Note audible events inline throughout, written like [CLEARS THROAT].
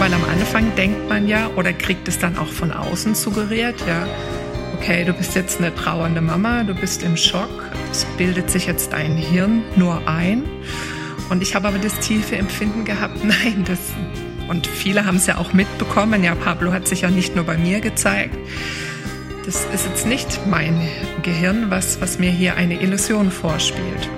Weil am Anfang denkt man ja oder kriegt es dann auch von außen suggeriert, ja, okay, du bist jetzt eine trauernde Mama, du bist im Schock, es bildet sich jetzt dein Hirn nur ein. Und ich habe aber das tiefe Empfinden gehabt, [LAUGHS] nein, das, und viele haben es ja auch mitbekommen, ja, Pablo hat sich ja nicht nur bei mir gezeigt, das ist jetzt nicht mein Gehirn, was, was mir hier eine Illusion vorspielt.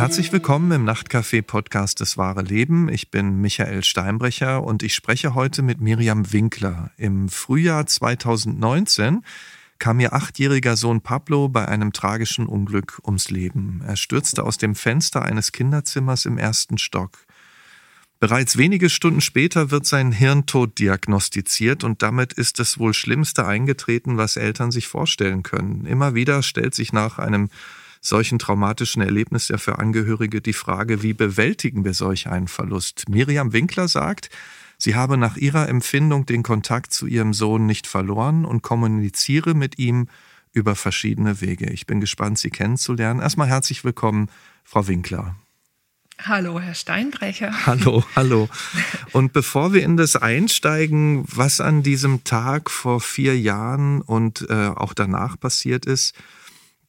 Herzlich willkommen im Nachtcafé-Podcast Das wahre Leben. Ich bin Michael Steinbrecher und ich spreche heute mit Miriam Winkler. Im Frühjahr 2019 kam ihr achtjähriger Sohn Pablo bei einem tragischen Unglück ums Leben. Er stürzte aus dem Fenster eines Kinderzimmers im ersten Stock. Bereits wenige Stunden später wird sein Hirntod diagnostiziert und damit ist das wohl Schlimmste eingetreten, was Eltern sich vorstellen können. Immer wieder stellt sich nach einem solchen traumatischen Erlebnis ja für Angehörige die Frage, wie bewältigen wir solch einen Verlust? Miriam Winkler sagt, sie habe nach ihrer Empfindung den Kontakt zu ihrem Sohn nicht verloren und kommuniziere mit ihm über verschiedene Wege. Ich bin gespannt, Sie kennenzulernen. Erstmal herzlich willkommen, Frau Winkler. Hallo, Herr Steinbrecher. [LAUGHS] Hallo, hallo. Und bevor wir in das einsteigen, was an diesem Tag vor vier Jahren und äh, auch danach passiert ist,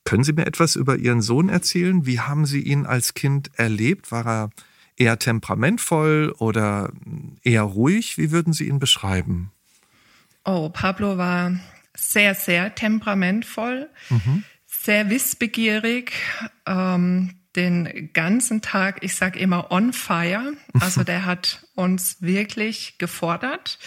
können Sie mir etwas über Ihren Sohn erzählen? Wie haben Sie ihn als Kind erlebt? War er eher temperamentvoll oder eher ruhig? Wie würden Sie ihn beschreiben? Oh, Pablo war sehr, sehr temperamentvoll, mhm. sehr wissbegierig, ähm, den ganzen Tag, ich sage immer on fire. Also [LAUGHS] der hat uns wirklich gefordert.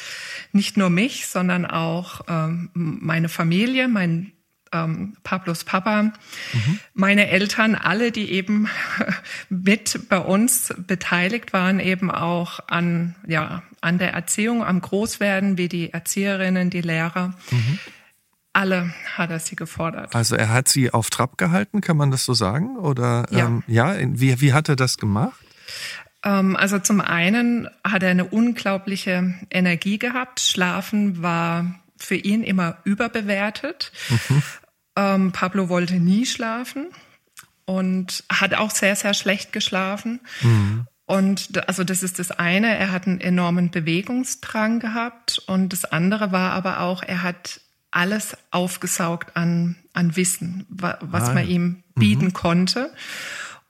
Nicht nur mich, sondern auch ähm, meine Familie, mein ähm, Pablos Papa, mhm. meine Eltern, alle, die eben [LAUGHS] mit bei uns beteiligt waren, eben auch an, ja, an der Erziehung, am Großwerden, wie die Erzieherinnen, die Lehrer. Mhm. Alle hat er sie gefordert. Also er hat sie auf Trab gehalten, kann man das so sagen? Oder ja, ähm, ja wie, wie hat er das gemacht? Ähm, also zum einen hat er eine unglaubliche Energie gehabt. Schlafen war für ihn immer überbewertet. Mhm. Ähm, Pablo wollte nie schlafen und hat auch sehr, sehr schlecht geschlafen. Mhm. Und also das ist das eine, er hat einen enormen Bewegungsdrang gehabt und das andere war aber auch, er hat alles aufgesaugt an, an Wissen, was ah, man ihm bieten mhm. konnte.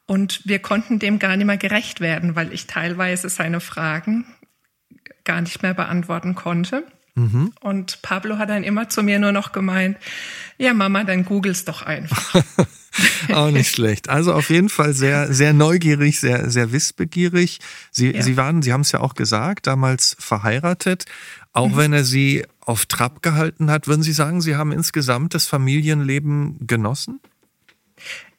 Und wir konnten dem gar nicht mehr gerecht werden, weil ich teilweise seine Fragen gar nicht mehr beantworten konnte. Mhm. Und Pablo hat dann immer zu mir nur noch gemeint, ja Mama, dann googelst doch einfach. [LAUGHS] Auch nicht schlecht. Also auf jeden Fall sehr, sehr neugierig, sehr, sehr wissbegierig. Sie, ja. Sie waren, Sie haben es ja auch gesagt, damals verheiratet. Auch mhm. wenn er Sie auf Trab gehalten hat, würden Sie sagen, Sie haben insgesamt das Familienleben genossen?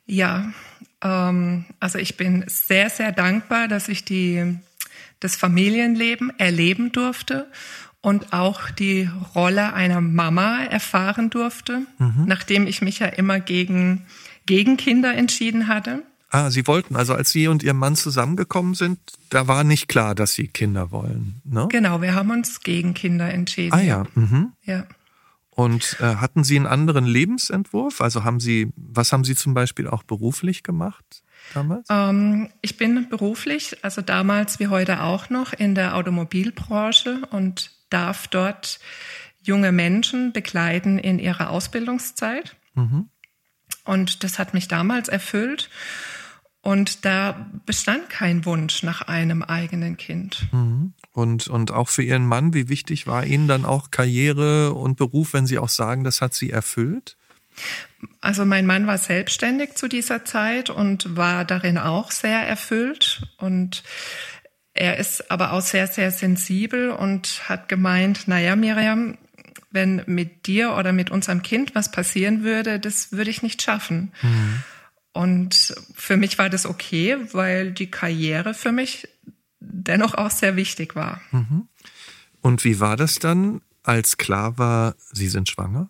Ja, ähm, also ich bin sehr, sehr dankbar, dass ich die, das Familienleben erleben durfte und auch die Rolle einer Mama erfahren durfte, mhm. nachdem ich mich ja immer gegen, gegen Kinder entschieden hatte. Ah, Sie wollten, also als Sie und Ihr Mann zusammengekommen sind, da war nicht klar, dass Sie Kinder wollen, ne? Genau, wir haben uns gegen Kinder entschieden. Ah ja. Mhm. Ja. Und äh, hatten Sie einen anderen Lebensentwurf? Also haben Sie, was haben Sie zum Beispiel auch beruflich gemacht? Damals? Ähm, ich bin beruflich, also damals wie heute auch noch in der Automobilbranche und darf dort junge Menschen begleiten in ihrer Ausbildungszeit. Mhm. Und das hat mich damals erfüllt. Und da bestand kein Wunsch nach einem eigenen Kind. Mhm. Und, und auch für Ihren Mann, wie wichtig war Ihnen dann auch Karriere und Beruf, wenn Sie auch sagen, das hat Sie erfüllt? Also mein Mann war selbstständig zu dieser Zeit und war darin auch sehr erfüllt. Und er ist aber auch sehr, sehr sensibel und hat gemeint, naja, Miriam, wenn mit dir oder mit unserem Kind was passieren würde, das würde ich nicht schaffen. Mhm. Und für mich war das okay, weil die Karriere für mich dennoch auch sehr wichtig war. Mhm. Und wie war das dann, als klar war, Sie sind schwanger?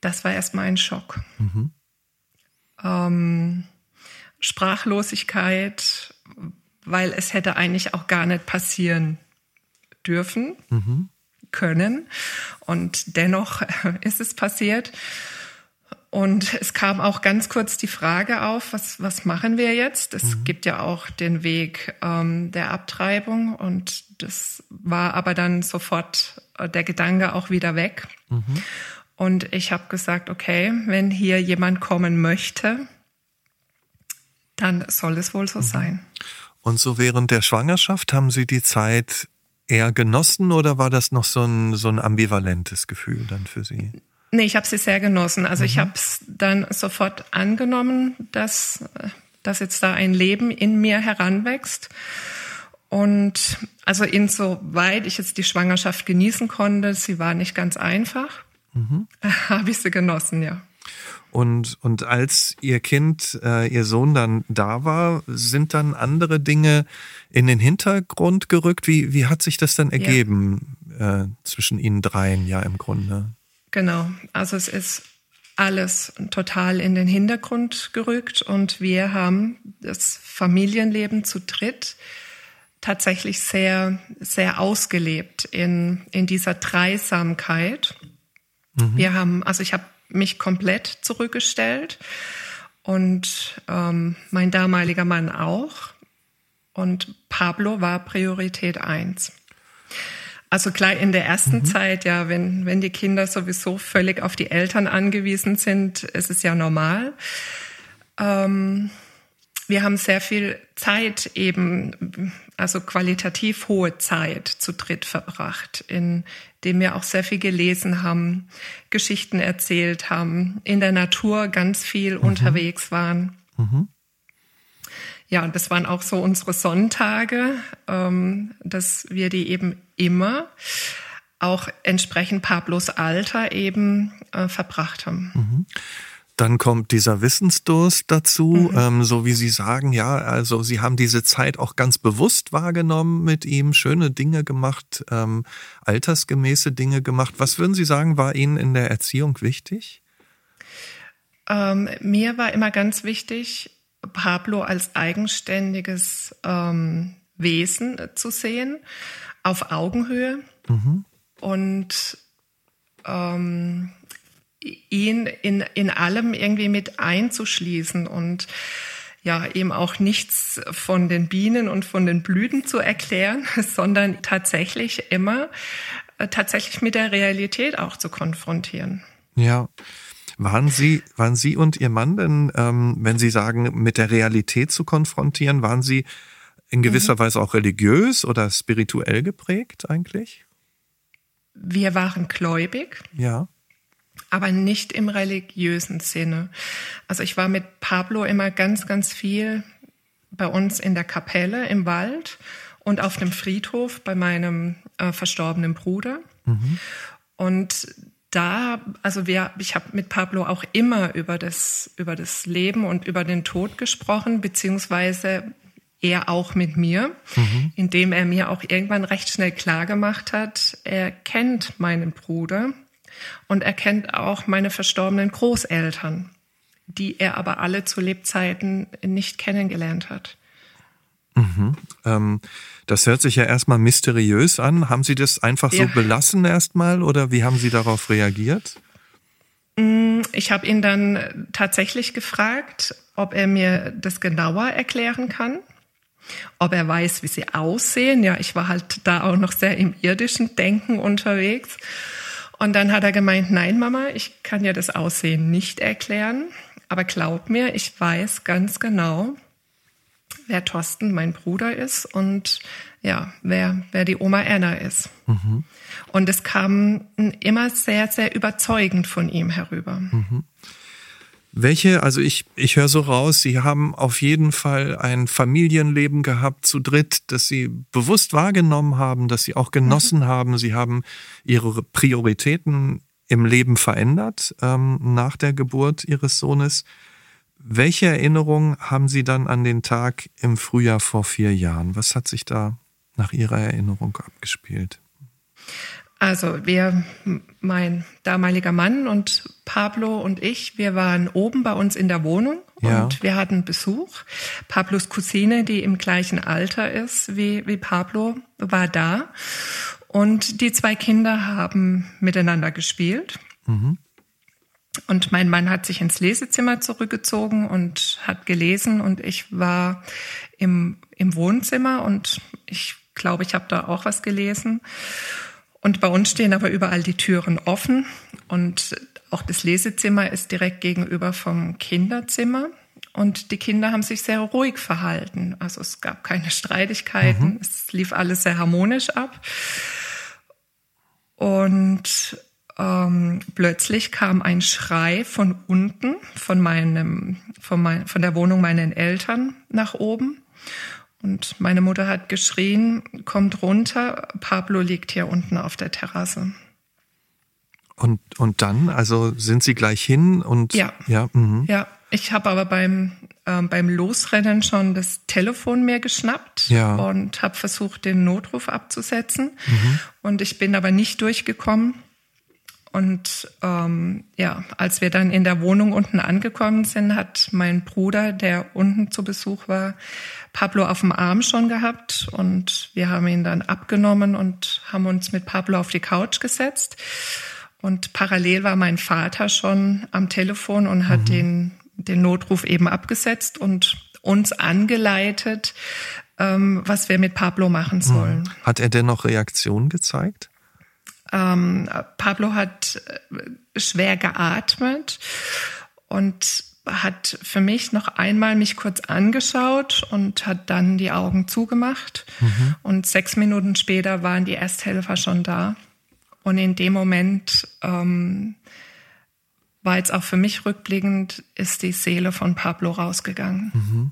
Das war erstmal ein Schock. Mhm. Ähm, Sprachlosigkeit, weil es hätte eigentlich auch gar nicht passieren dürfen, mhm. können. Und dennoch [LAUGHS] ist es passiert. Und es kam auch ganz kurz die Frage auf, was, was machen wir jetzt? Es mhm. gibt ja auch den Weg ähm, der Abtreibung und das war aber dann sofort äh, der Gedanke auch wieder weg. Mhm. Und ich habe gesagt, okay, wenn hier jemand kommen möchte, dann soll es wohl so mhm. sein. Und so während der Schwangerschaft haben Sie die Zeit eher genossen oder war das noch so ein, so ein ambivalentes Gefühl dann für Sie? Nee, ich habe sie sehr genossen. Also mhm. ich habe es dann sofort angenommen, dass, dass jetzt da ein Leben in mir heranwächst. Und also insoweit ich jetzt die Schwangerschaft genießen konnte, sie war nicht ganz einfach, mhm. [LAUGHS] habe ich sie genossen, ja. Und, und als Ihr Kind, äh, Ihr Sohn dann da war, sind dann andere Dinge in den Hintergrund gerückt? Wie, wie hat sich das dann ergeben ja. äh, zwischen Ihnen dreien ja im Grunde? Genau, also es ist alles total in den Hintergrund gerückt und wir haben das Familienleben zu dritt tatsächlich sehr, sehr ausgelebt in, in dieser Dreisamkeit. Mhm. Wir haben, also ich habe mich komplett zurückgestellt und ähm, mein damaliger Mann auch. Und Pablo war Priorität eins. Also klar, in der ersten mhm. Zeit, ja, wenn, wenn die Kinder sowieso völlig auf die Eltern angewiesen sind, ist es ja normal. Ähm, wir haben sehr viel Zeit eben, also qualitativ hohe Zeit zu dritt verbracht, in dem wir auch sehr viel gelesen haben, Geschichten erzählt haben, in der Natur ganz viel mhm. unterwegs waren. Mhm. Ja, und das waren auch so unsere Sonntage, ähm, dass wir die eben immer auch entsprechend Pablos Alter eben äh, verbracht haben. Mhm. Dann kommt dieser Wissensdurst dazu, mhm. ähm, so wie Sie sagen, ja, also Sie haben diese Zeit auch ganz bewusst wahrgenommen mit ihm, schöne Dinge gemacht, ähm, altersgemäße Dinge gemacht. Was würden Sie sagen, war Ihnen in der Erziehung wichtig? Ähm, mir war immer ganz wichtig, Pablo als eigenständiges ähm, Wesen äh, zu sehen, auf Augenhöhe mhm. und ähm, ihn in, in allem irgendwie mit einzuschließen und ja, eben auch nichts von den Bienen und von den Blüten zu erklären, [LAUGHS] sondern tatsächlich immer äh, tatsächlich mit der Realität auch zu konfrontieren. Ja. Waren Sie, waren Sie und Ihr Mann denn, ähm, wenn Sie sagen, mit der Realität zu konfrontieren, waren Sie in gewisser mhm. Weise auch religiös oder spirituell geprägt eigentlich? Wir waren gläubig. Ja. Aber nicht im religiösen Sinne. Also ich war mit Pablo immer ganz, ganz viel bei uns in der Kapelle im Wald und auf dem Friedhof bei meinem äh, verstorbenen Bruder. Mhm. Und da, also wir, ich habe mit Pablo auch immer über das, über das Leben und über den Tod gesprochen, beziehungsweise er auch mit mir, mhm. indem er mir auch irgendwann recht schnell klar gemacht hat, er kennt meinen Bruder und er kennt auch meine verstorbenen Großeltern, die er aber alle zu Lebzeiten nicht kennengelernt hat. Mhm. Ähm, das hört sich ja erstmal mysteriös an. Haben Sie das einfach ja. so belassen erstmal oder wie haben Sie darauf reagiert? Mm, ich habe ihn dann tatsächlich gefragt, ob er mir das genauer erklären kann, ob er weiß, wie sie aussehen. Ja, ich war halt da auch noch sehr im irdischen Denken unterwegs. Und dann hat er gemeint, nein, Mama, ich kann dir das Aussehen nicht erklären, aber glaub mir, ich weiß ganz genau, wer Thorsten, mein Bruder, ist und ja, wer, wer die Oma Anna ist. Mhm. Und es kam immer sehr, sehr überzeugend von ihm herüber. Mhm. Welche, also ich, ich höre so raus, Sie haben auf jeden Fall ein Familienleben gehabt zu dritt, das Sie bewusst wahrgenommen haben, das Sie auch genossen mhm. haben. Sie haben Ihre Prioritäten im Leben verändert ähm, nach der Geburt Ihres Sohnes. Welche Erinnerungen haben Sie dann an den Tag im Frühjahr vor vier Jahren? Was hat sich da nach Ihrer Erinnerung abgespielt? Also wir, mein damaliger Mann und Pablo und ich, wir waren oben bei uns in der Wohnung ja. und wir hatten Besuch. Pablos Cousine, die im gleichen Alter ist wie, wie Pablo, war da. Und die zwei Kinder haben miteinander gespielt. Mhm. Und mein Mann hat sich ins Lesezimmer zurückgezogen und hat gelesen und ich war im, im Wohnzimmer und ich glaube, ich habe da auch was gelesen. Und bei uns stehen aber überall die Türen offen und auch das Lesezimmer ist direkt gegenüber vom Kinderzimmer. Und die Kinder haben sich sehr ruhig verhalten. Also es gab keine Streitigkeiten. Mhm. Es lief alles sehr harmonisch ab. Und ähm, plötzlich kam ein Schrei von unten, von meinem, von, mein, von der Wohnung meinen Eltern nach oben. Und meine Mutter hat geschrien, kommt runter, Pablo liegt hier unten auf der Terrasse. Und, und dann, also sind Sie gleich hin und ja, ja, mhm. ja. Ich habe aber beim ähm, beim Losrennen schon das Telefon mir geschnappt ja. und habe versucht, den Notruf abzusetzen. Mhm. Und ich bin aber nicht durchgekommen. Und ähm, ja, als wir dann in der Wohnung unten angekommen sind, hat mein Bruder, der unten zu Besuch war, Pablo auf dem Arm schon gehabt und wir haben ihn dann abgenommen und haben uns mit Pablo auf die Couch gesetzt. Und parallel war mein Vater schon am Telefon und hat mhm. den, den Notruf eben abgesetzt und uns angeleitet, ähm, was wir mit Pablo machen mhm. sollen. Hat er denn noch Reaktionen gezeigt? Ähm, Pablo hat äh, schwer geatmet und hat für mich noch einmal mich kurz angeschaut und hat dann die Augen zugemacht. Mhm. Und sechs Minuten später waren die Ersthelfer schon da. Und in dem Moment ähm, war jetzt auch für mich rückblickend, ist die Seele von Pablo rausgegangen. Mhm.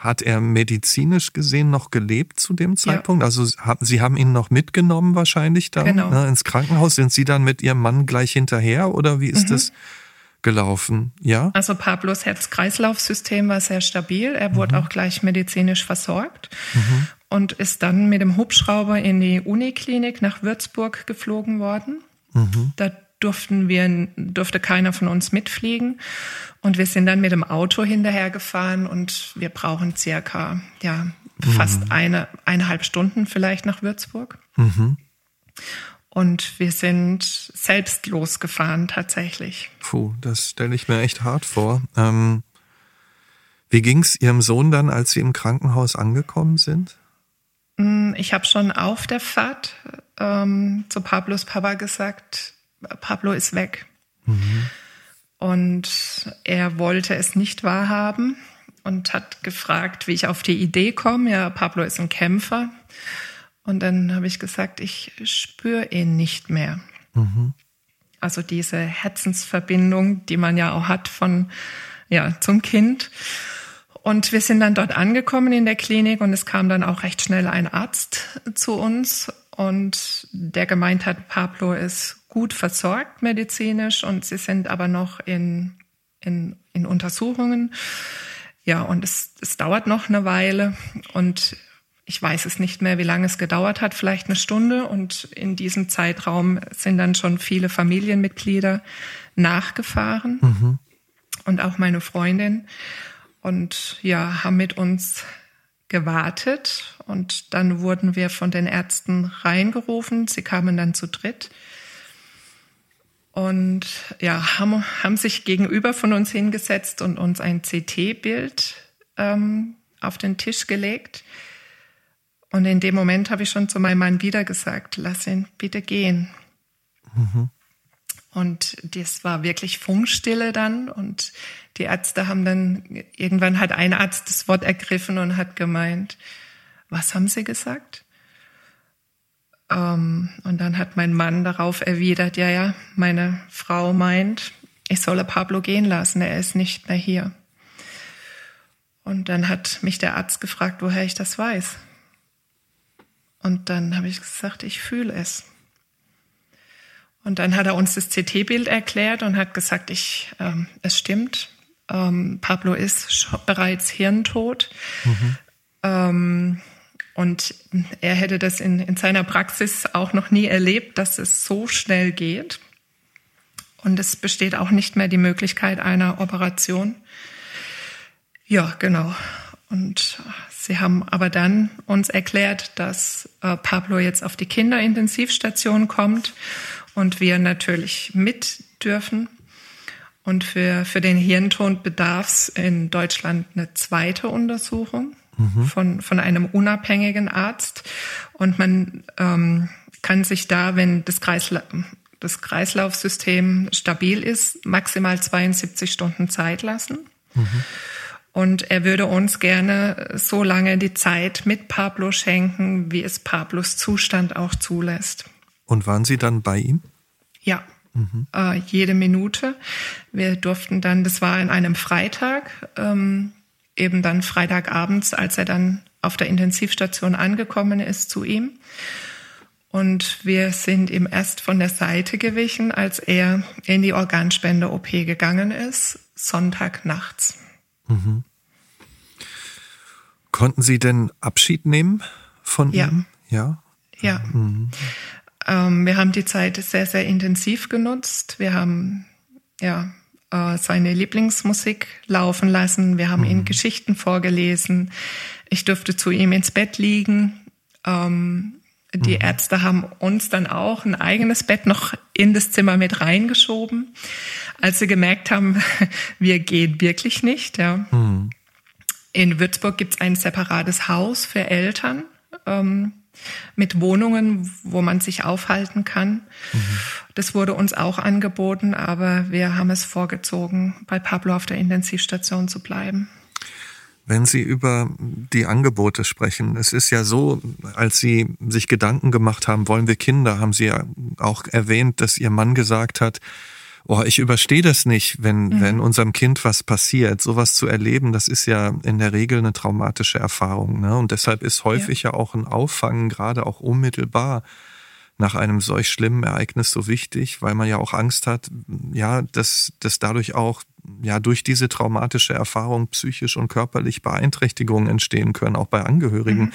Hat er medizinisch gesehen noch gelebt zu dem Zeitpunkt? Ja. Also Sie haben ihn noch mitgenommen wahrscheinlich dann genau. ne, ins Krankenhaus. Sind Sie dann mit Ihrem Mann gleich hinterher oder wie ist mhm. das gelaufen? Ja. Also Pablos Herz-Kreislauf-System war sehr stabil. Er wurde mhm. auch gleich medizinisch versorgt mhm. und ist dann mit dem Hubschrauber in die Uniklinik nach Würzburg geflogen worden. Mhm. Da durften wir, durfte keiner von uns mitfliegen. Und wir sind dann mit dem Auto hinterhergefahren und wir brauchen circa, ja, fast mhm. eine, eineinhalb Stunden vielleicht nach Würzburg. Mhm. Und wir sind selbst losgefahren tatsächlich. Puh, das stelle ich mir echt hart vor. Ähm, wie ging es Ihrem Sohn dann, als Sie im Krankenhaus angekommen sind? Mm, ich habe schon auf der Fahrt ähm, zu Pablos Papa gesagt, Pablo ist weg. Mhm. Und er wollte es nicht wahrhaben und hat gefragt, wie ich auf die Idee komme. Ja, Pablo ist ein Kämpfer. Und dann habe ich gesagt, ich spüre ihn nicht mehr. Mhm. Also diese Herzensverbindung, die man ja auch hat von, ja, zum Kind. Und wir sind dann dort angekommen in der Klinik und es kam dann auch recht schnell ein Arzt zu uns und der gemeint hat, Pablo ist gut versorgt medizinisch und sie sind aber noch in, in, in Untersuchungen. Ja, und es, es dauert noch eine Weile und ich weiß es nicht mehr, wie lange es gedauert hat, vielleicht eine Stunde. Und in diesem Zeitraum sind dann schon viele Familienmitglieder nachgefahren mhm. und auch meine Freundin und ja, haben mit uns gewartet und dann wurden wir von den Ärzten reingerufen. Sie kamen dann zu dritt und ja, haben, haben sich gegenüber von uns hingesetzt und uns ein CT-Bild ähm, auf den Tisch gelegt. Und in dem Moment habe ich schon zu meinem Mann wieder gesagt, lass ihn bitte gehen. Mhm. Und das war wirklich Funkstille dann. Und die Ärzte haben dann, irgendwann hat ein Arzt das Wort ergriffen und hat gemeint, was haben Sie gesagt? Ähm, und dann hat mein Mann darauf erwidert, ja, ja, meine Frau meint, ich solle Pablo gehen lassen, er ist nicht mehr hier. Und dann hat mich der Arzt gefragt, woher ich das weiß. Und dann habe ich gesagt, ich fühle es. Und dann hat er uns das CT-Bild erklärt und hat gesagt, ich, ähm, es stimmt, ähm, Pablo ist bereits hirntot. Mhm. Ähm, und er hätte das in, in seiner Praxis auch noch nie erlebt, dass es so schnell geht. Und es besteht auch nicht mehr die Möglichkeit einer Operation. Ja, genau. Und sie haben aber dann uns erklärt, dass äh, Pablo jetzt auf die Kinderintensivstation kommt und wir natürlich mit dürfen. Und für, für den Hirntod bedarf es in Deutschland eine zweite Untersuchung mhm. von, von einem unabhängigen Arzt. Und man ähm, kann sich da, wenn das, Kreisla das Kreislaufsystem stabil ist, maximal 72 Stunden Zeit lassen. Mhm. Und er würde uns gerne so lange die Zeit mit Pablo schenken, wie es Pablos Zustand auch zulässt. Und waren Sie dann bei ihm? Ja, mhm. äh, jede Minute. Wir durften dann, das war an einem Freitag, ähm, eben dann Freitagabends, als er dann auf der Intensivstation angekommen ist, zu ihm. Und wir sind ihm erst von der Seite gewichen, als er in die Organspende-OP gegangen ist, Sonntag nachts. Mhm. Konnten Sie denn Abschied nehmen von ja. ihm? Ja. Ja. Mhm. Ähm, wir haben die Zeit sehr, sehr intensiv genutzt. Wir haben ja äh, seine Lieblingsmusik laufen lassen. Wir haben mhm. ihm Geschichten vorgelesen. Ich durfte zu ihm ins Bett liegen. Ähm, die mhm. Ärzte haben uns dann auch ein eigenes Bett noch in das Zimmer mit reingeschoben, als sie gemerkt haben, [LAUGHS] wir gehen wirklich nicht. Ja. Mhm. In Würzburg gibt es ein separates Haus für Eltern. Ähm, mit Wohnungen, wo man sich aufhalten kann. Mhm. Das wurde uns auch angeboten, aber wir haben es vorgezogen, bei Pablo auf der Intensivstation zu bleiben. Wenn Sie über die Angebote sprechen, es ist ja so, als Sie sich Gedanken gemacht haben, wollen wir Kinder, haben Sie ja auch erwähnt, dass Ihr Mann gesagt hat, oh, ich überstehe das nicht, wenn, mhm. wenn unserem Kind was passiert. Sowas zu erleben, das ist ja in der Regel eine traumatische Erfahrung. Ne? Und deshalb ist häufig ja. ja auch ein Auffangen, gerade auch unmittelbar nach einem solch schlimmen Ereignis so wichtig, weil man ja auch Angst hat, ja, dass, dass dadurch auch ja durch diese traumatische Erfahrung psychisch und körperlich Beeinträchtigungen entstehen können, auch bei Angehörigen. Mhm.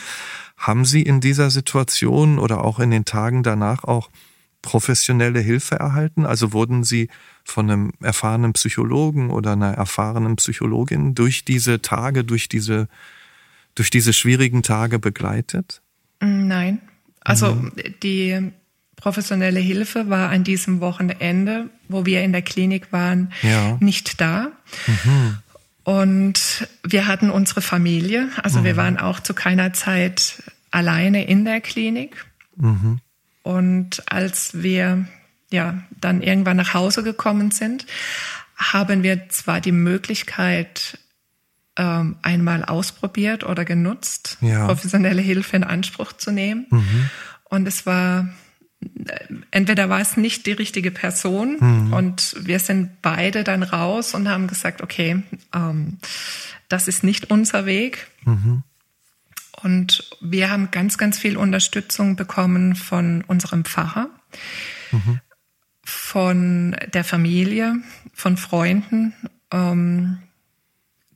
Haben Sie in dieser Situation oder auch in den Tagen danach auch professionelle Hilfe erhalten? Also wurden Sie von einem erfahrenen Psychologen oder einer erfahrenen Psychologin durch diese Tage, durch diese, durch diese schwierigen Tage begleitet? Mm, nein. Also mhm. die professionelle Hilfe war an diesem Wochenende, wo wir in der Klinik waren, ja. nicht da. Mhm. Und wir hatten unsere Familie, also mhm. wir waren auch zu keiner Zeit alleine in der Klinik. Mhm. Und als wir ja dann irgendwann nach Hause gekommen sind, haben wir zwar die Möglichkeit ähm, einmal ausprobiert oder genutzt, ja. professionelle Hilfe in Anspruch zu nehmen. Mhm. Und es war entweder war es nicht die richtige Person mhm. und wir sind beide dann raus und haben gesagt, okay, ähm, das ist nicht unser Weg. Mhm. Und wir haben ganz, ganz viel Unterstützung bekommen von unserem Pfarrer, mhm. von der Familie, von Freunden. Ähm,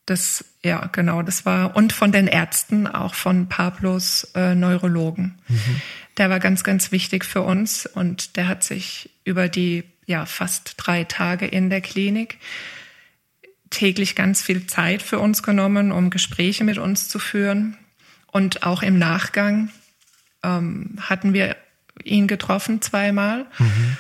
das, ja, genau, das war, und von den Ärzten, auch von Pablos äh, Neurologen. Mhm. Der war ganz, ganz wichtig für uns und der hat sich über die, ja, fast drei Tage in der Klinik täglich ganz viel Zeit für uns genommen, um Gespräche mit uns zu führen. Und auch im Nachgang ähm, hatten wir ihn getroffen zweimal. Mhm.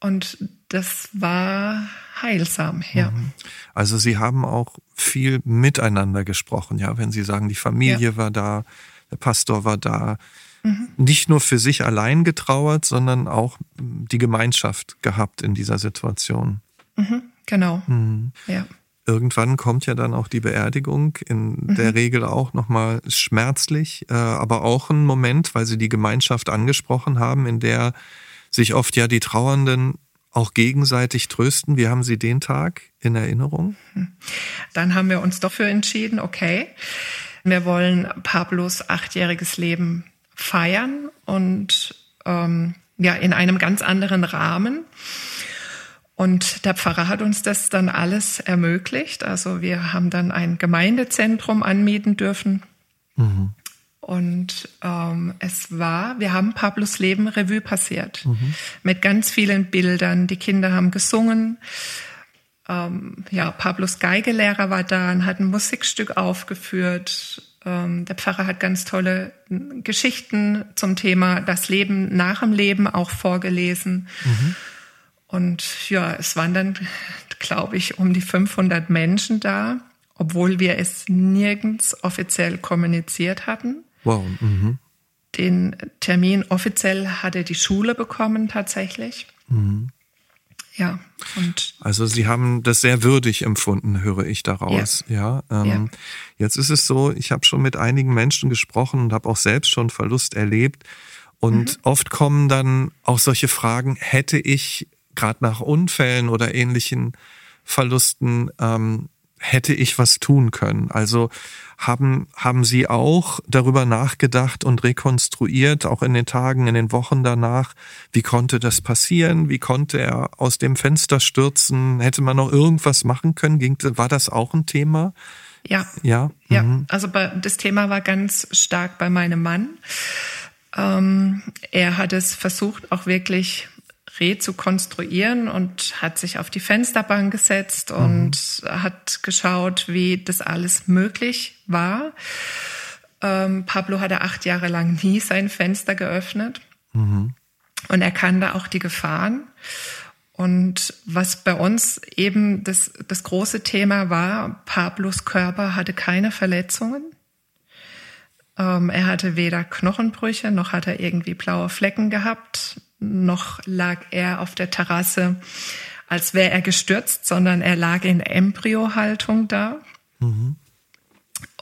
Und das war heilsam, ja. Mhm. Also Sie haben auch viel miteinander gesprochen, ja, wenn Sie sagen, die Familie ja. war da, der Pastor war da. Mhm. Nicht nur für sich allein getrauert, sondern auch die Gemeinschaft gehabt in dieser Situation. Mhm, genau. Mhm. Ja irgendwann kommt ja dann auch die Beerdigung, in mhm. der Regel auch nochmal schmerzlich, äh, aber auch ein Moment, weil Sie die Gemeinschaft angesprochen haben, in der sich oft ja die Trauernden auch gegenseitig trösten. Wie haben Sie den Tag in Erinnerung? Hm. Dann haben wir uns dafür entschieden, okay, wir wollen Pablos achtjähriges Leben feiern und ähm, ja in einem ganz anderen Rahmen. Und der Pfarrer hat uns das dann alles ermöglicht. Also wir haben dann ein Gemeindezentrum anmieten dürfen. Mhm. Und ähm, es war, wir haben Pablos Leben Revue passiert. Mhm. Mit ganz vielen Bildern. Die Kinder haben gesungen. Ähm, ja, Pablos Geigelehrer war da und hat ein Musikstück aufgeführt. Ähm, der Pfarrer hat ganz tolle Geschichten zum Thema das Leben nach dem Leben auch vorgelesen. Mhm. Und ja, es waren dann, glaube ich, um die 500 Menschen da, obwohl wir es nirgends offiziell kommuniziert hatten. Wow. Mhm. Den Termin offiziell hatte die Schule bekommen tatsächlich. Mhm. Ja, und also Sie haben das sehr würdig empfunden, höre ich daraus. Ja, ja, ähm, ja. Jetzt ist es so, ich habe schon mit einigen Menschen gesprochen und habe auch selbst schon Verlust erlebt. Und mhm. oft kommen dann auch solche Fragen: Hätte ich gerade nach Unfällen oder ähnlichen Verlusten ähm, hätte ich was tun können? Also haben, haben Sie auch darüber nachgedacht und rekonstruiert, auch in den Tagen, in den Wochen danach, wie konnte das passieren? Wie konnte er aus dem Fenster stürzen? Hätte man noch irgendwas machen können? Ging, war das auch ein Thema? Ja. Ja. Ja. Mhm. Also das Thema war ganz stark bei meinem Mann. Ähm, er hat es versucht, auch wirklich rezukonstruieren und hat sich auf die Fensterbank gesetzt mhm. und hat geschaut, wie das alles möglich war. Ähm, Pablo hatte acht Jahre lang nie sein Fenster geöffnet mhm. und er kannte auch die Gefahren. Und was bei uns eben das, das große Thema war, Pablos Körper hatte keine Verletzungen. Ähm, er hatte weder Knochenbrüche, noch hat er irgendwie blaue Flecken gehabt noch lag er auf der Terrasse, als wäre er gestürzt, sondern er lag in Embryohaltung da. Mhm.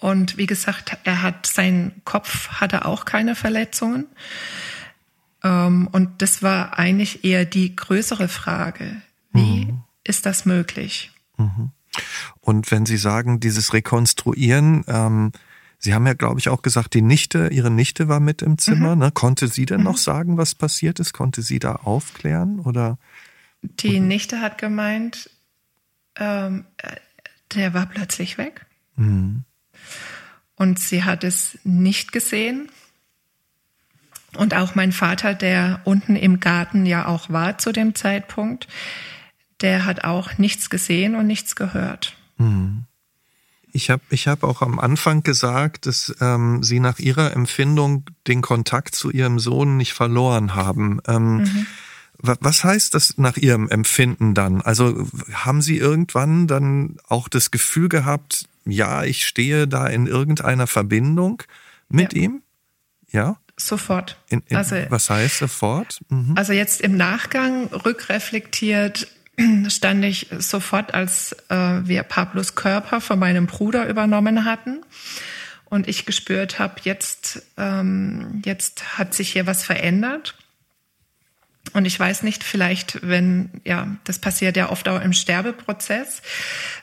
Und wie gesagt, er hat sein Kopf hatte auch keine Verletzungen. Ähm, und das war eigentlich eher die größere Frage. Wie mhm. ist das möglich? Mhm. Und wenn Sie sagen, dieses Rekonstruieren, ähm, Sie haben ja, glaube ich, auch gesagt, die Nichte, Ihre Nichte war mit im Zimmer. Mhm. Ne? Konnte sie denn mhm. noch sagen, was passiert ist? Konnte sie da aufklären? Oder? Die Nichte hat gemeint, ähm, der war plötzlich weg. Mhm. Und sie hat es nicht gesehen. Und auch mein Vater, der unten im Garten ja auch war zu dem Zeitpunkt, der hat auch nichts gesehen und nichts gehört. Mhm. Ich habe ich hab auch am Anfang gesagt, dass ähm, Sie nach Ihrer Empfindung den Kontakt zu Ihrem Sohn nicht verloren haben. Ähm, mhm. Was heißt das nach Ihrem Empfinden dann? Also haben Sie irgendwann dann auch das Gefühl gehabt, ja, ich stehe da in irgendeiner Verbindung mit ja. ihm? Ja? Sofort. In, in, also, was heißt sofort? Mhm. Also jetzt im Nachgang rückreflektiert [CLEARS THROAT] stand ich sofort, als äh, wir Pablos Körper von meinem Bruder übernommen hatten und ich gespürt habe, jetzt, ähm, jetzt hat sich hier was verändert. Und ich weiß nicht, vielleicht, wenn, ja, das passiert ja oft auch im Sterbeprozess,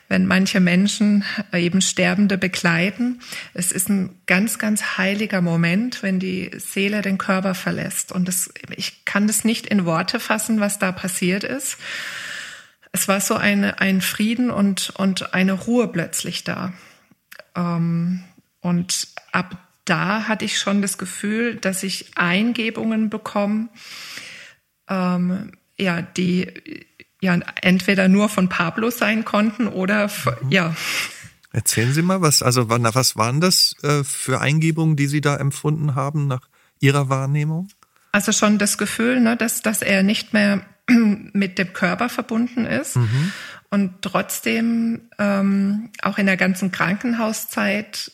wenn manche Menschen eben Sterbende begleiten. Es ist ein ganz, ganz heiliger Moment, wenn die Seele den Körper verlässt. Und das, ich kann das nicht in Worte fassen, was da passiert ist es war so eine, ein Frieden und, und eine Ruhe plötzlich da. Ähm, und ab da hatte ich schon das Gefühl, dass ich Eingebungen bekomme, ähm, ja, die ja entweder nur von Pablo sein konnten oder mhm. ja. Erzählen Sie mal, was, also was waren das äh, für Eingebungen, die Sie da empfunden haben nach Ihrer Wahrnehmung? Also schon das Gefühl, ne, dass, dass er nicht mehr [CLEARS THROAT] mit dem Körper verbunden ist mhm. und trotzdem ähm, auch in der ganzen Krankenhauszeit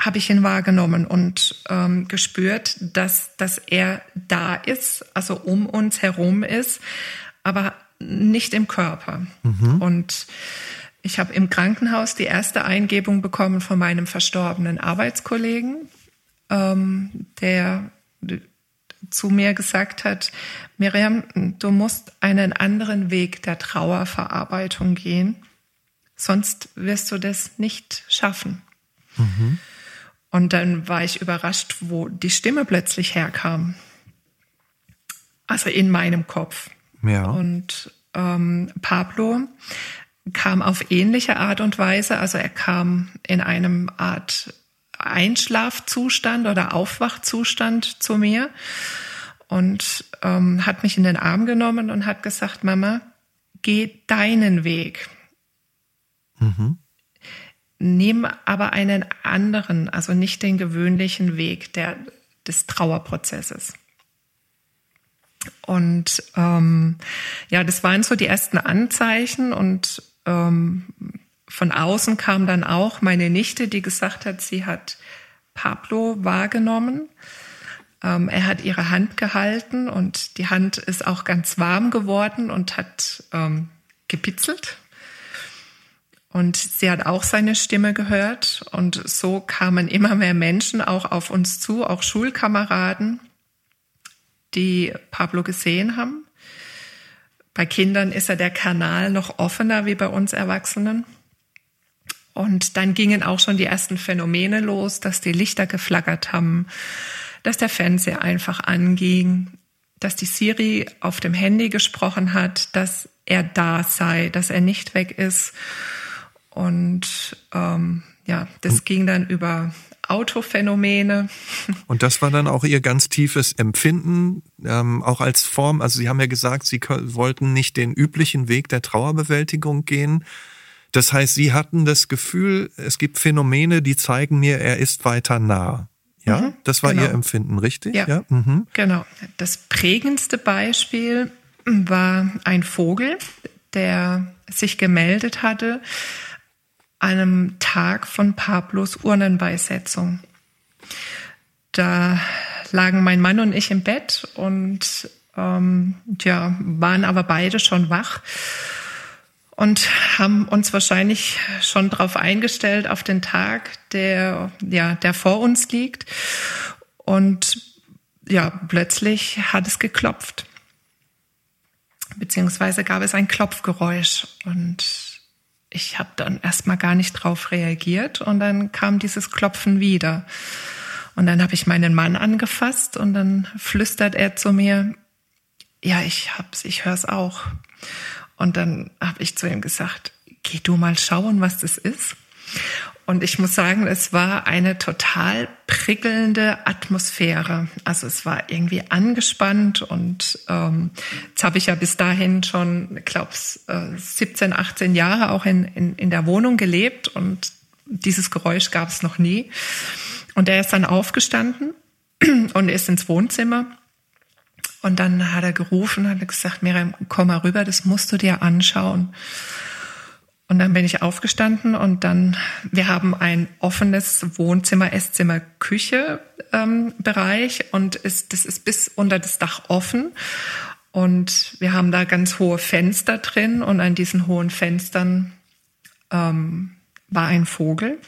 habe ich ihn wahrgenommen und ähm, gespürt, dass, dass er da ist, also um uns herum ist, aber nicht im Körper. Mhm. Und ich habe im Krankenhaus die erste Eingebung bekommen von meinem verstorbenen Arbeitskollegen, ähm, der zu mir gesagt hat, Miriam, du musst einen anderen Weg der Trauerverarbeitung gehen, sonst wirst du das nicht schaffen. Mhm. Und dann war ich überrascht, wo die Stimme plötzlich herkam. Also in meinem Kopf. Ja. Und ähm, Pablo kam auf ähnliche Art und Weise. Also er kam in einem Art Einschlafzustand oder Aufwachzustand zu mir und ähm, hat mich in den Arm genommen und hat gesagt, Mama, geh deinen Weg. Mhm. Nimm aber einen anderen, also nicht den gewöhnlichen Weg der, des Trauerprozesses. Und ähm, ja, das waren so die ersten Anzeichen und ähm, von außen kam dann auch meine Nichte, die gesagt hat, sie hat Pablo wahrgenommen. Ähm, er hat ihre Hand gehalten und die Hand ist auch ganz warm geworden und hat ähm, gepitzelt. Und sie hat auch seine Stimme gehört. Und so kamen immer mehr Menschen auch auf uns zu, auch Schulkameraden, die Pablo gesehen haben. Bei Kindern ist ja der Kanal noch offener wie bei uns Erwachsenen. Und dann gingen auch schon die ersten Phänomene los, dass die Lichter geflackert haben, dass der Fernseher einfach anging, dass die Siri auf dem Handy gesprochen hat, dass er da sei, dass er nicht weg ist. Und ähm, ja, das und, ging dann über Autophänomene. [LAUGHS] Und das war dann auch Ihr ganz tiefes Empfinden, ähm, auch als Form. Also Sie haben ja gesagt, Sie wollten nicht den üblichen Weg der Trauerbewältigung gehen, das heißt, Sie hatten das Gefühl, es gibt Phänomene, die zeigen mir, er ist weiter nah. Ja, mhm, das war genau. Ihr Empfinden, richtig? Ja, ja? Mhm. genau. Das prägendste Beispiel war ein Vogel, der sich gemeldet hatte an einem Tag von Pablos Urnenbeisetzung. Da lagen mein Mann und ich im Bett und ähm, ja, waren aber beide schon wach und haben uns wahrscheinlich schon darauf eingestellt auf den Tag, der ja der vor uns liegt. Und ja, plötzlich hat es geklopft, beziehungsweise gab es ein Klopfgeräusch und ich habe dann erstmal gar nicht drauf reagiert und dann kam dieses Klopfen wieder. Und dann habe ich meinen Mann angefasst und dann flüstert er zu mir, ja, ich hab's, ich hör's auch. Und dann habe ich zu ihm gesagt, geh du mal schauen, was das ist. Und ich muss sagen, es war eine total prickelnde Atmosphäre. Also es war irgendwie angespannt und ähm, jetzt habe ich ja bis dahin schon, ich glaube, äh, 17, 18 Jahre auch in, in, in der Wohnung gelebt und dieses Geräusch gab es noch nie. Und er ist dann aufgestanden [CLEARS THROAT] und ist ins Wohnzimmer und dann hat er gerufen, hat gesagt, Miriam, komm mal rüber, das musst du dir anschauen. Und dann bin ich aufgestanden und dann, wir haben ein offenes Wohnzimmer, Esszimmer, Küche ähm, Bereich und ist, das ist bis unter das Dach offen. Und wir haben da ganz hohe Fenster drin und an diesen hohen Fenstern ähm, war ein Vogel,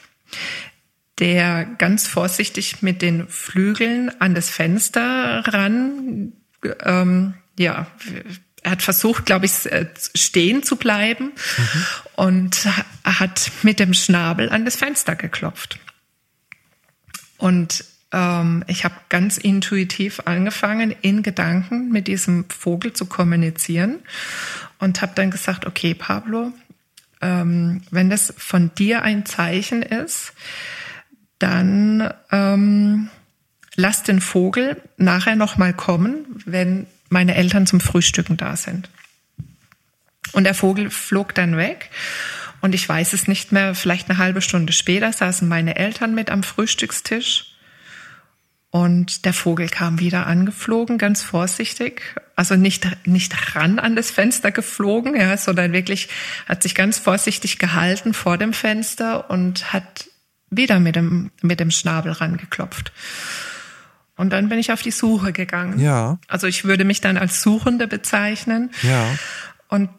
der ganz vorsichtig mit den Flügeln an das Fenster ran ähm, ja, er hat versucht, glaube ich, äh, stehen zu bleiben mhm. und hat mit dem Schnabel an das Fenster geklopft. Und ähm, ich habe ganz intuitiv angefangen, in Gedanken mit diesem Vogel zu kommunizieren und habe dann gesagt, okay, Pablo, ähm, wenn das von dir ein Zeichen ist, dann ähm, lass den Vogel nachher noch mal kommen, wenn meine Eltern zum Frühstücken da sind. Und der Vogel flog dann weg. Und ich weiß es nicht mehr, vielleicht eine halbe Stunde später saßen meine Eltern mit am Frühstückstisch. Und der Vogel kam wieder angeflogen, ganz vorsichtig. Also nicht, nicht ran an das Fenster geflogen, ja, sondern wirklich hat sich ganz vorsichtig gehalten vor dem Fenster und hat wieder mit dem, mit dem Schnabel rangeklopft. Und dann bin ich auf die Suche gegangen. Ja. Also ich würde mich dann als Suchende bezeichnen. Ja. Und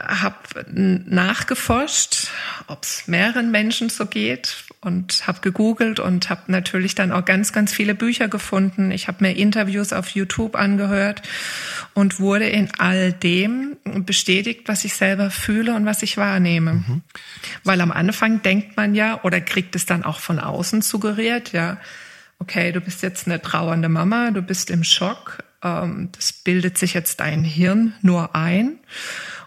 habe nachgeforscht, ob es mehreren Menschen so geht und habe gegoogelt und habe natürlich dann auch ganz, ganz viele Bücher gefunden. Ich habe mir Interviews auf YouTube angehört und wurde in all dem bestätigt, was ich selber fühle und was ich wahrnehme. Mhm. Weil am Anfang denkt man ja oder kriegt es dann auch von außen suggeriert, ja, okay, du bist jetzt eine trauernde Mama, du bist im Schock, ähm, das bildet sich jetzt dein Hirn nur ein.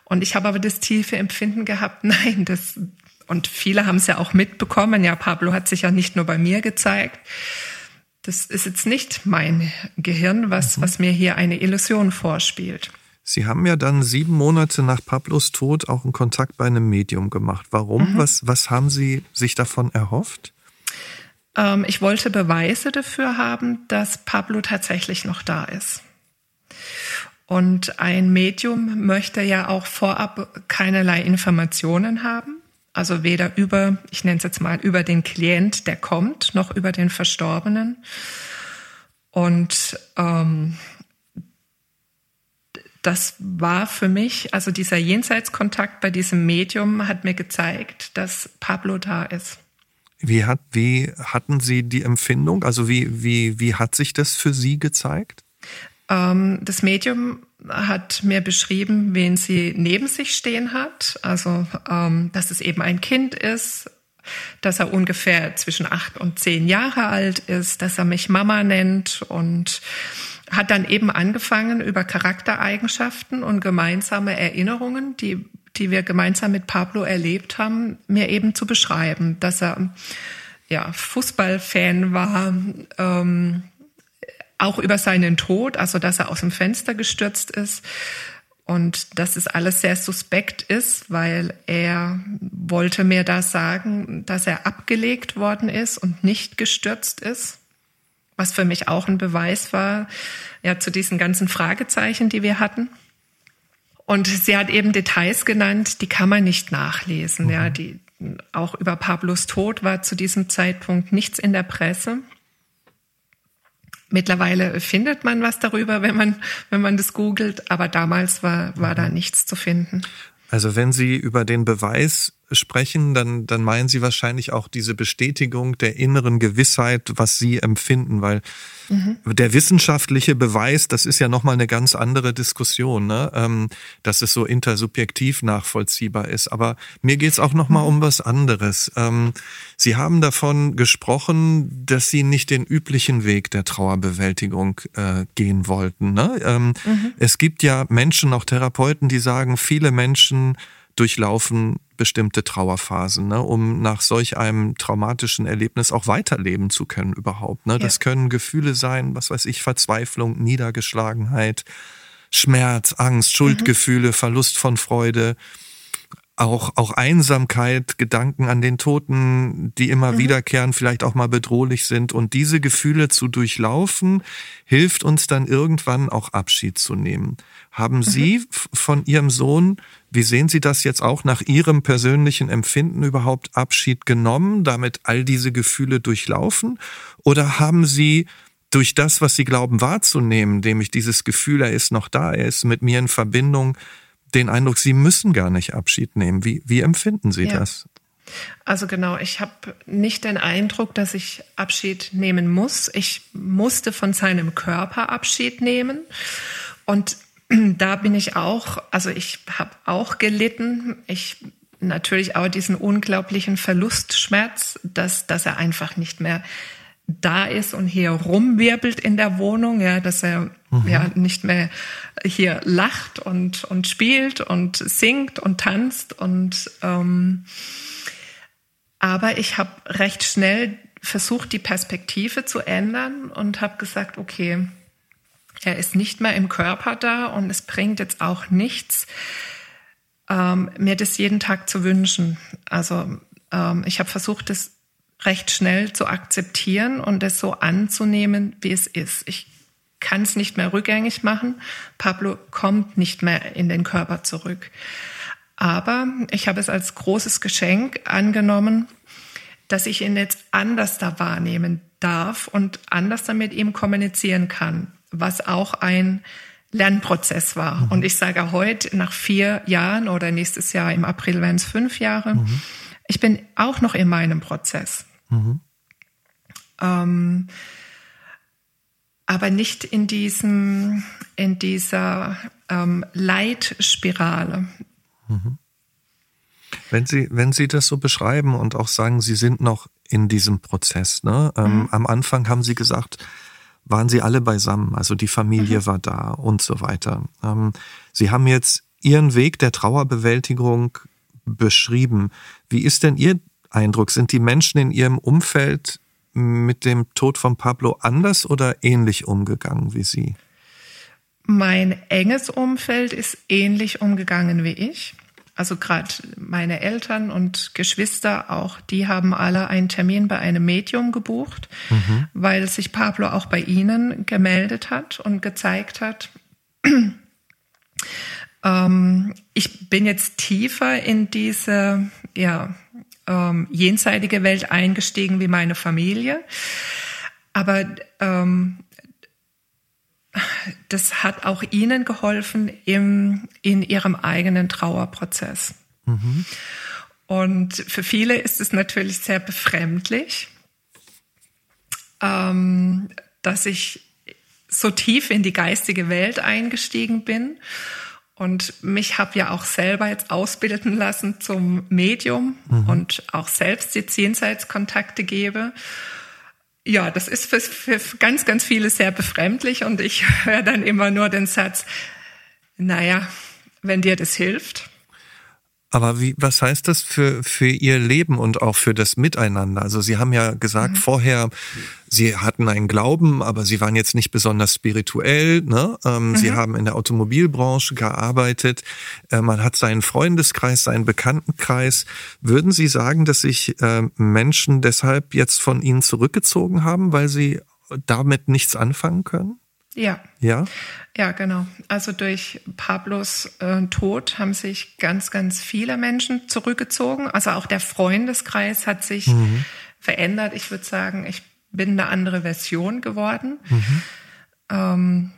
Und ich habe aber das tiefe Empfinden gehabt, [LAUGHS] nein, das, und viele haben es ja auch mitbekommen, ja, Pablo hat sich ja nicht nur bei mir gezeigt, das ist jetzt nicht mein Gehirn, was, mhm. was mir hier eine Illusion vorspielt. Sie haben ja dann sieben Monate nach Pablos Tod auch einen Kontakt bei einem Medium gemacht. Warum? Mhm. Was, was haben Sie sich davon erhofft? Ähm, ich wollte Beweise dafür haben, dass Pablo tatsächlich noch da ist. Und ein Medium möchte ja auch vorab keinerlei Informationen haben. Also weder über, ich nenne es jetzt mal, über den Klient, der kommt, noch über den Verstorbenen. Und ähm, das war für mich, also dieser Jenseitskontakt bei diesem Medium hat mir gezeigt, dass Pablo da ist. Wie hat, wie hatten Sie die Empfindung? Also wie, wie, wie hat sich das für Sie gezeigt? Ähm, das Medium hat mir beschrieben, wen sie neben sich stehen hat. Also, ähm, dass es eben ein Kind ist, dass er ungefähr zwischen acht und zehn Jahre alt ist, dass er mich Mama nennt und hat dann eben angefangen, über Charaktereigenschaften und gemeinsame Erinnerungen, die, die wir gemeinsam mit Pablo erlebt haben, mir eben zu beschreiben, dass er ja Fußballfan war, ähm, auch über seinen Tod, also dass er aus dem Fenster gestürzt ist und dass es alles sehr suspekt ist, weil er wollte mir da sagen, dass er abgelegt worden ist und nicht gestürzt ist, was für mich auch ein Beweis war, ja, zu diesen ganzen Fragezeichen, die wir hatten. Und sie hat eben Details genannt, die kann man nicht nachlesen, mhm. ja, die, auch über Pablos Tod war zu diesem Zeitpunkt nichts in der Presse. Mittlerweile findet man was darüber, wenn man, wenn man das googelt, aber damals war, war da nichts zu finden. Also wenn Sie über den Beweis sprechen, dann, dann meinen Sie wahrscheinlich auch diese Bestätigung der inneren Gewissheit, was Sie empfinden, weil mhm. der wissenschaftliche Beweis, das ist ja nochmal eine ganz andere Diskussion, ne? ähm, dass es so intersubjektiv nachvollziehbar ist. Aber mir geht's auch nochmal mhm. um was anderes. Ähm, Sie haben davon gesprochen, dass Sie nicht den üblichen Weg der Trauerbewältigung äh, gehen wollten. Ne? Ähm, mhm. Es gibt ja Menschen, auch Therapeuten, die sagen, viele Menschen durchlaufen bestimmte Trauerphasen, ne, um nach solch einem traumatischen Erlebnis auch weiterleben zu können überhaupt. Ne? Das ja. können Gefühle sein, was weiß ich, Verzweiflung, Niedergeschlagenheit, Schmerz, Angst, Schuldgefühle, mhm. Verlust von Freude, auch, auch Einsamkeit, Gedanken an den Toten, die immer mhm. wiederkehren, vielleicht auch mal bedrohlich sind. Und diese Gefühle zu durchlaufen, hilft uns dann irgendwann auch Abschied zu nehmen. Haben mhm. Sie von Ihrem Sohn, wie sehen Sie das jetzt auch nach Ihrem persönlichen Empfinden überhaupt Abschied genommen, damit all diese Gefühle durchlaufen? Oder haben Sie durch das, was Sie glauben wahrzunehmen, nämlich dieses Gefühl, er ist noch da, er ist mit mir in Verbindung, den Eindruck, Sie müssen gar nicht Abschied nehmen. Wie, wie empfinden Sie ja. das? Also genau, ich habe nicht den Eindruck, dass ich Abschied nehmen muss. Ich musste von seinem Körper Abschied nehmen. Und [CLEARS THROAT] da bin ich auch, also ich habe auch gelitten. Ich natürlich auch diesen unglaublichen Verlustschmerz, dass, dass er einfach nicht mehr da ist und hier rumwirbelt in der Wohnung, ja, dass er mhm. ja nicht mehr hier lacht und und spielt und singt und tanzt und ähm, aber ich habe recht schnell versucht, die Perspektive zu ändern und habe gesagt, okay, er ist nicht mehr im Körper da und es bringt jetzt auch nichts, ähm, mir das jeden Tag zu wünschen. Also ähm, ich habe versucht, das recht schnell zu akzeptieren und es so anzunehmen, wie es ist. Ich kann es nicht mehr rückgängig machen. Pablo kommt nicht mehr in den Körper zurück. Aber ich habe es als großes Geschenk angenommen, dass ich ihn jetzt anders da wahrnehmen darf und anders damit ihm kommunizieren kann, was auch ein Lernprozess war. Mhm. Und ich sage heute, nach vier Jahren oder nächstes Jahr im April werden es fünf Jahre, mhm. Ich bin auch noch in meinem Prozess. Mhm. Ähm, aber nicht in diesem, in dieser ähm, Leitspirale. Mhm. Wenn Sie, wenn Sie das so beschreiben und auch sagen, Sie sind noch in diesem Prozess, ne? Ähm, mhm. Am Anfang haben Sie gesagt, waren Sie alle beisammen, also die Familie mhm. war da und so weiter. Ähm, Sie haben jetzt Ihren Weg der Trauerbewältigung beschrieben. Wie ist denn Ihr Eindruck? Sind die Menschen in Ihrem Umfeld mit dem Tod von Pablo anders oder ähnlich umgegangen wie Sie? Mein enges Umfeld ist ähnlich umgegangen wie ich. Also gerade meine Eltern und Geschwister auch, die haben alle einen Termin bei einem Medium gebucht, mhm. weil sich Pablo auch bei ihnen gemeldet hat und gezeigt hat, Ähm, ich bin jetzt tiefer in diese ja, ähm, jenseitige Welt eingestiegen wie meine Familie. Aber ähm, das hat auch ihnen geholfen im, in ihrem eigenen Trauerprozess. Mhm. Und für viele ist es natürlich sehr befremdlich, ähm, dass ich so tief in die geistige Welt eingestiegen bin und mich habe ja auch selber jetzt ausbilden lassen zum Medium mhm. und auch selbst die Jenseitskontakte gebe. Ja, das ist für, für ganz, ganz viele sehr befremdlich und ich [LAUGHS] höre dann immer nur den Satz, naja, wenn dir das hilft, aber wie, was heißt das für, für Ihr Leben und auch für das Miteinander? Also Sie haben ja gesagt mhm. vorher, Sie hatten einen Glauben, aber Sie waren jetzt nicht besonders spirituell. Ne? Ähm, mhm. Sie haben in der Automobilbranche gearbeitet. Äh, man hat seinen Freundeskreis, seinen Bekanntenkreis. Würden Sie sagen, dass sich äh, Menschen deshalb jetzt von Ihnen zurückgezogen haben, weil sie damit nichts anfangen können? Ja. Ja? Ja, genau. Also durch Pablos äh, Tod haben sich ganz, ganz viele Menschen zurückgezogen. Also auch der Freundeskreis hat sich mhm. verändert. Ich würde sagen, ich bin eine andere Version geworden. Mhm. Ähm,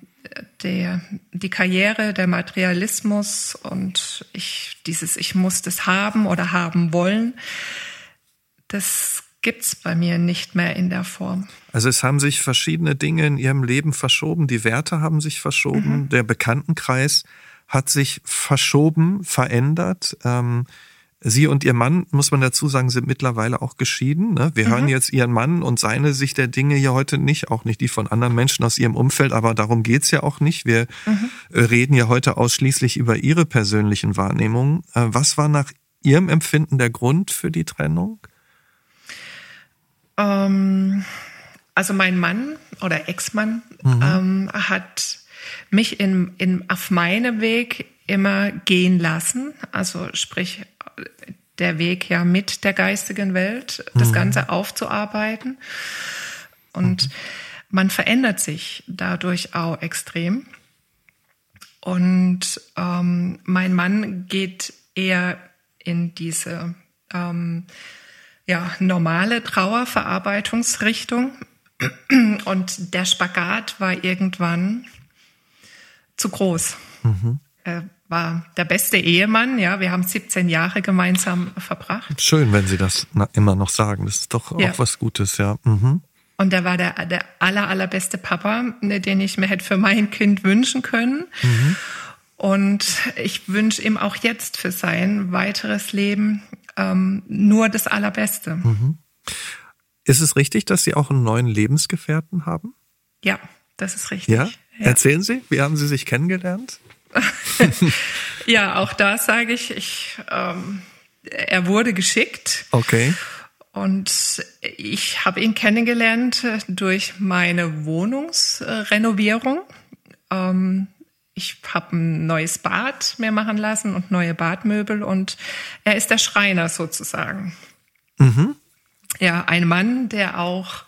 der, die Karriere, der Materialismus und ich, dieses Ich muss das haben oder haben wollen, das gibt's bei mir nicht mehr in der Form. Also es haben sich verschiedene Dinge in ihrem Leben verschoben, die Werte haben sich verschoben, mhm. der Bekanntenkreis hat sich verschoben, verändert. Ähm, Sie und Ihr Mann, muss man dazu sagen, sind mittlerweile auch geschieden. Ne? Wir mhm. hören jetzt Ihren Mann und seine Sicht der Dinge hier heute nicht, auch nicht die von anderen Menschen aus Ihrem Umfeld, aber darum geht's ja auch nicht. Wir mhm. reden ja heute ausschließlich über Ihre persönlichen Wahrnehmungen. Äh, was war nach Ihrem Empfinden der Grund für die Trennung? Ähm, also mein Mann oder Ex-Mann mhm. ähm, hat mich in, in, auf meinem Weg immer gehen lassen. Also sprich, der Weg ja mit der geistigen Welt, das mhm. Ganze aufzuarbeiten. Und mhm. man verändert sich dadurch auch extrem. Und ähm, mein Mann geht eher in diese ähm, ja, normale Trauerverarbeitungsrichtung. [CLEARS THROAT] Und der Spagat war irgendwann zu groß. Mhm. Er war der beste Ehemann, ja. Wir haben 17 Jahre gemeinsam verbracht. Schön, wenn Sie das immer noch sagen. Das ist doch auch ja. was Gutes, ja. Mhm. Und er war der, der aller, allerbeste Papa, ne, den ich mir hätte für mein Kind wünschen können. Mhm. Und ich wünsche ihm auch jetzt für sein weiteres Leben ähm, nur das Allerbeste. Mhm. Ist es richtig, dass Sie auch einen neuen Lebensgefährten haben? Ja, das ist richtig. Ja? ja. Erzählen Sie, wie haben Sie sich kennengelernt? [LAUGHS] [LAUGHS] ja, auch da sage ich, ich ähm, er wurde geschickt. Okay. Und ich habe ihn kennengelernt durch meine Wohnungsrenovierung. Ähm, ich habe ein neues Bad mir machen lassen und neue Badmöbel und er ist der Schreiner sozusagen. Mhm. Ja, ein Mann, der auch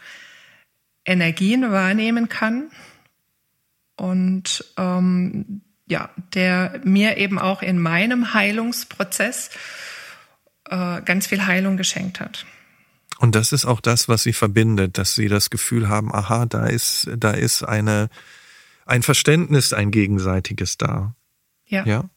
Energien wahrnehmen kann und ähm, ja, der mir eben auch in meinem Heilungsprozess äh, ganz viel Heilung geschenkt hat. Und das ist auch das, was sie verbindet, dass sie das Gefühl haben, aha, da ist, da ist eine ein Verständnis, ein gegenseitiges da. Ja. Ja,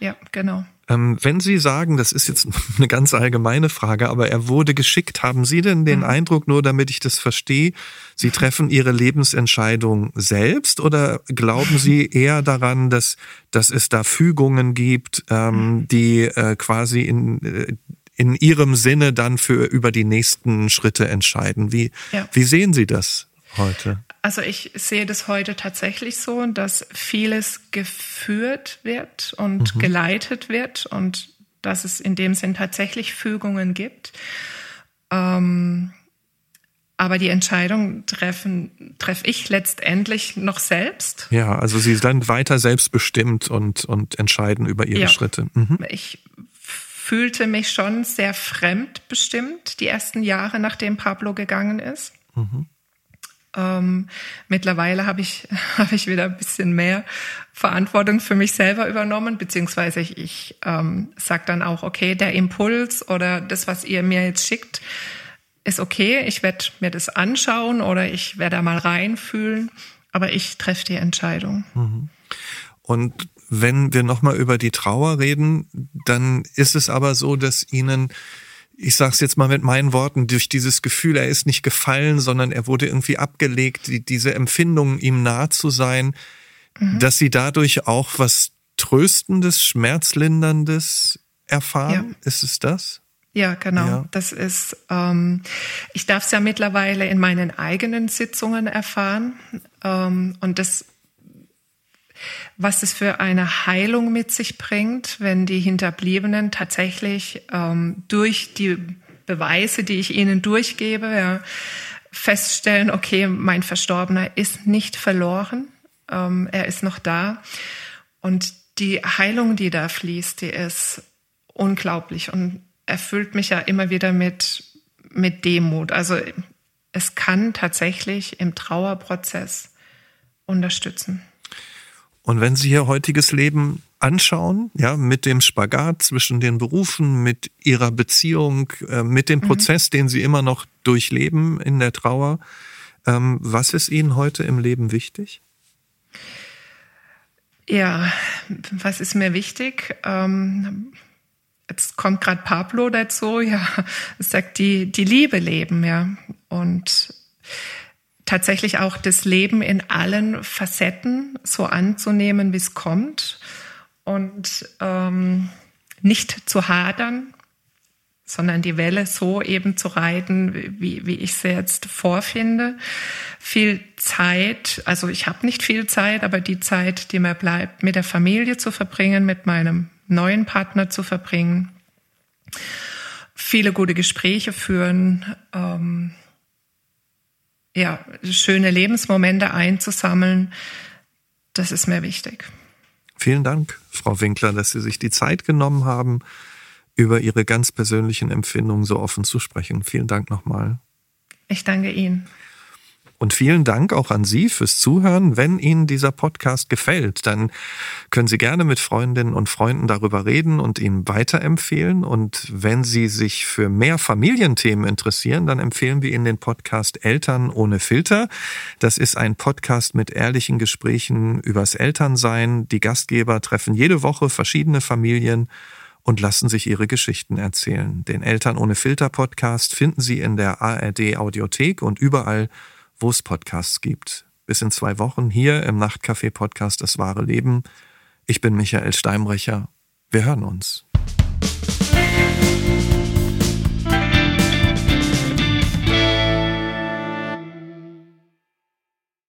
ja genau. Ähm, wenn Sie sagen, das ist jetzt [LAUGHS] eine ganz allgemeine Frage, aber er wurde geschickt, haben Sie denn den mhm. Eindruck, nur damit ich das verstehe, Sie treffen Ihre Lebensentscheidung selbst oder glauben Sie [LAUGHS] eher daran, dass, dass es da Fügungen gibt, ähm, mhm. die äh, quasi in, äh, in Ihrem Sinne dann für über die nächsten Schritte entscheiden? Wie, ja. wie sehen Sie das heute? Also ich sehe das heute tatsächlich so, dass vieles geführt wird und mhm. geleitet wird und dass es in dem Sinn tatsächlich Fügungen gibt. Ähm, aber die Entscheidung treffen treffe ich letztendlich noch selbst. Ja, also Sie sind weiter selbstbestimmt und, und entscheiden über Ihre ja. Schritte. Mhm. Ich fühlte mich schon sehr fremdbestimmt die ersten Jahre, nachdem Pablo gegangen ist. Mhm Ähm, mittlerweile habe ich, [LAUGHS] habe ich wieder ein bisschen mehr Verantwortung für mich selber übernommen, beziehungsweise ich, ich ähm, sage dann auch, okay, der Impuls oder das, was ihr mir jetzt schickt, ist okay. Ich werde mir das anschauen oder ich werde da mal reinfühlen, aber ich treffe die Entscheidung. Mhm. Und wenn wir nochmal über die Trauer reden, dann ist es aber so, dass Ihnen ich sage es jetzt mal mit meinen Worten, durch dieses Gefühl, er ist nicht gefallen, sondern er wurde irgendwie abgelegt, die, diese Empfindung, ihm nah zu sein, mhm. dass sie dadurch auch was Tröstendes, Schmerzlinderndes erfahren. Ja. Ist es das? Ja, genau. Ja. Das ist, ähm, ich darf es ja mittlerweile in meinen eigenen Sitzungen erfahren. Ähm, und das was es für eine Heilung mit sich bringt, wenn die Hinterbliebenen tatsächlich ähm, durch die Beweise, die ich ihnen durchgebe, ja, feststellen, okay, mein Verstorbener ist nicht verloren, ähm, er ist noch da. Und die Heilung, die da fließt, die ist unglaublich und erfüllt mich ja immer wieder mit, mit Demut. Also es kann tatsächlich im Trauerprozess unterstützen. Und wenn Sie Ihr heutiges Leben anschauen, ja, mit dem Spagat zwischen den Berufen, mit Ihrer Beziehung, äh, mit dem mhm. Prozess, den Sie immer noch durchleben in der Trauer, ähm, was ist Ihnen heute im Leben wichtig? Ja, was ist mir wichtig? Ähm, jetzt kommt gerade Pablo dazu, ja, [LAUGHS] sagt die, die Liebe leben, ja. Und tatsächlich auch das Leben in allen Facetten so anzunehmen, wie es kommt und ähm, nicht zu hadern, sondern die Welle so eben zu reiten, wie, wie ich sie jetzt vorfinde. Viel Zeit, also ich habe nicht viel Zeit, aber die Zeit, die mir bleibt, mit der Familie zu verbringen, mit meinem neuen Partner zu verbringen, viele gute Gespräche führen, ähm, ja, schöne Lebensmomente einzusammeln, das ist mir wichtig. Vielen Dank, Frau Winkler, dass Sie sich die Zeit genommen haben, über Ihre ganz persönlichen Empfindungen so offen zu sprechen. Vielen Dank nochmal. Ich danke Ihnen. Und vielen Dank auch an Sie fürs Zuhören. Wenn Ihnen dieser Podcast gefällt, dann können Sie gerne mit Freundinnen und Freunden darüber reden und ihn weiterempfehlen. Und wenn Sie sich für mehr Familienthemen interessieren, dann empfehlen wir Ihnen den Podcast Eltern ohne Filter. Das ist ein Podcast mit ehrlichen Gesprächen übers Elternsein. Die Gastgeber treffen jede Woche verschiedene Familien und lassen sich ihre Geschichten erzählen. Den Eltern ohne Filter Podcast finden Sie in der ARD Audiothek und überall, wo es Podcasts gibt. Bis in zwei Wochen hier im Nachtcafé Podcast Das wahre Leben. Ich bin Michael Steinbrecher. Wir hören uns.